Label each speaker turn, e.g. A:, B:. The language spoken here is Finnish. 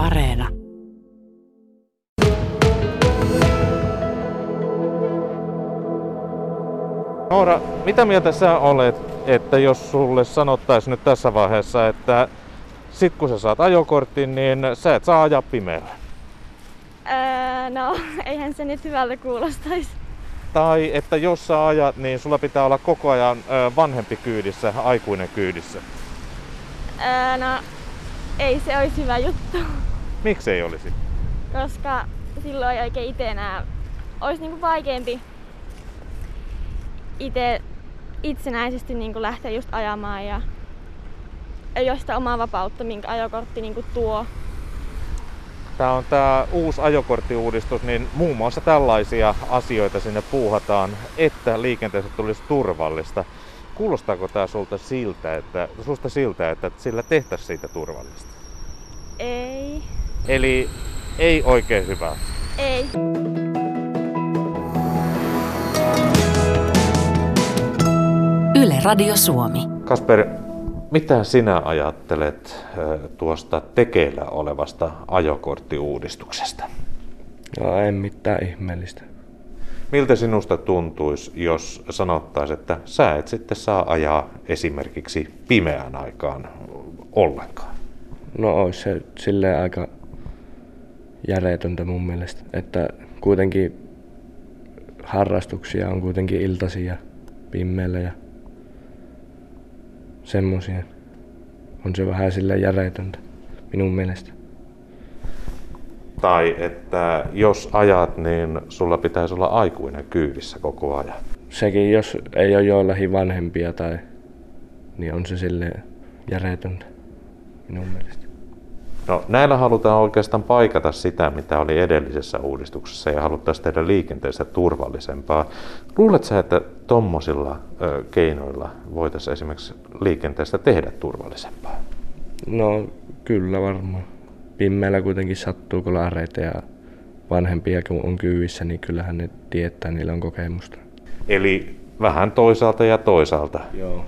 A: Areena.
B: Noora, mitä mieltä sä olet, että jos sulle sanottaisiin nyt tässä vaiheessa, että sit kun sä saat ajokortin, niin sä et saa ajaa pimeällä?
C: Öö, no, eihän se nyt hyvältä kuulostaisi.
B: Tai että jos sä ajat, niin sulla pitää olla koko ajan vanhempi kyydissä, aikuinen kyydissä.
C: Öö, no, ei se olisi hyvä juttu,
B: Miksi ei olisi?
C: koska silloin ei oikein itse enää olisi niinku vaikeampi itse itsenäisesti niinku lähteä just ajamaan ja ei ole sitä omaa vapautta, minkä ajokortti niinku tuo.
B: Tämä on tämä uusi ajokorttiuudistus, niin muun muassa tällaisia asioita sinne puuhataan, että liikenteessä tulisi turvallista. Kuulostaako tämä sulta siltä, että, susta siltä, että sillä tehtäisiin siitä turvallista?
C: Ei,
B: Eli ei oikein hyvä.
C: ei.
A: Yle Radio Suomi.
B: Kasper, mitä sinä ajattelet tuosta tekeillä olevasta ajokorttiuudistuksesta?
D: No en mitään ihmeellistä.
B: Miltä sinusta tuntuisi, jos sanottaisiin, että sä et sitten saa ajaa esimerkiksi pimeään aikaan ollenkaan?
D: No ois se silleen aika järjetöntä mun mielestä, että kuitenkin harrastuksia on kuitenkin iltaisin ja pimmeillä ja semmosia. On se vähän silleen järjetöntä minun mielestä.
B: Tai että jos ajat, niin sulla pitäisi olla aikuinen kyydissä koko ajan.
D: Sekin, jos ei ole joillakin vanhempia tai, niin on se silleen järjetöntä minun mielestä.
B: No näillä halutaan oikeastaan paikata sitä, mitä oli edellisessä uudistuksessa ja haluttaisiin tehdä liikenteestä turvallisempaa. Luuletko sä, että tommosilla ö, keinoilla voitaisiin esimerkiksi liikenteestä tehdä turvallisempaa?
D: No kyllä varmaan. Pimmeillä kuitenkin sattuu kolareita ja vanhempia kun on kyyvissä, niin kyllähän ne tietää, niillä on kokemusta.
B: Eli vähän toisaalta ja toisaalta.
D: Joo.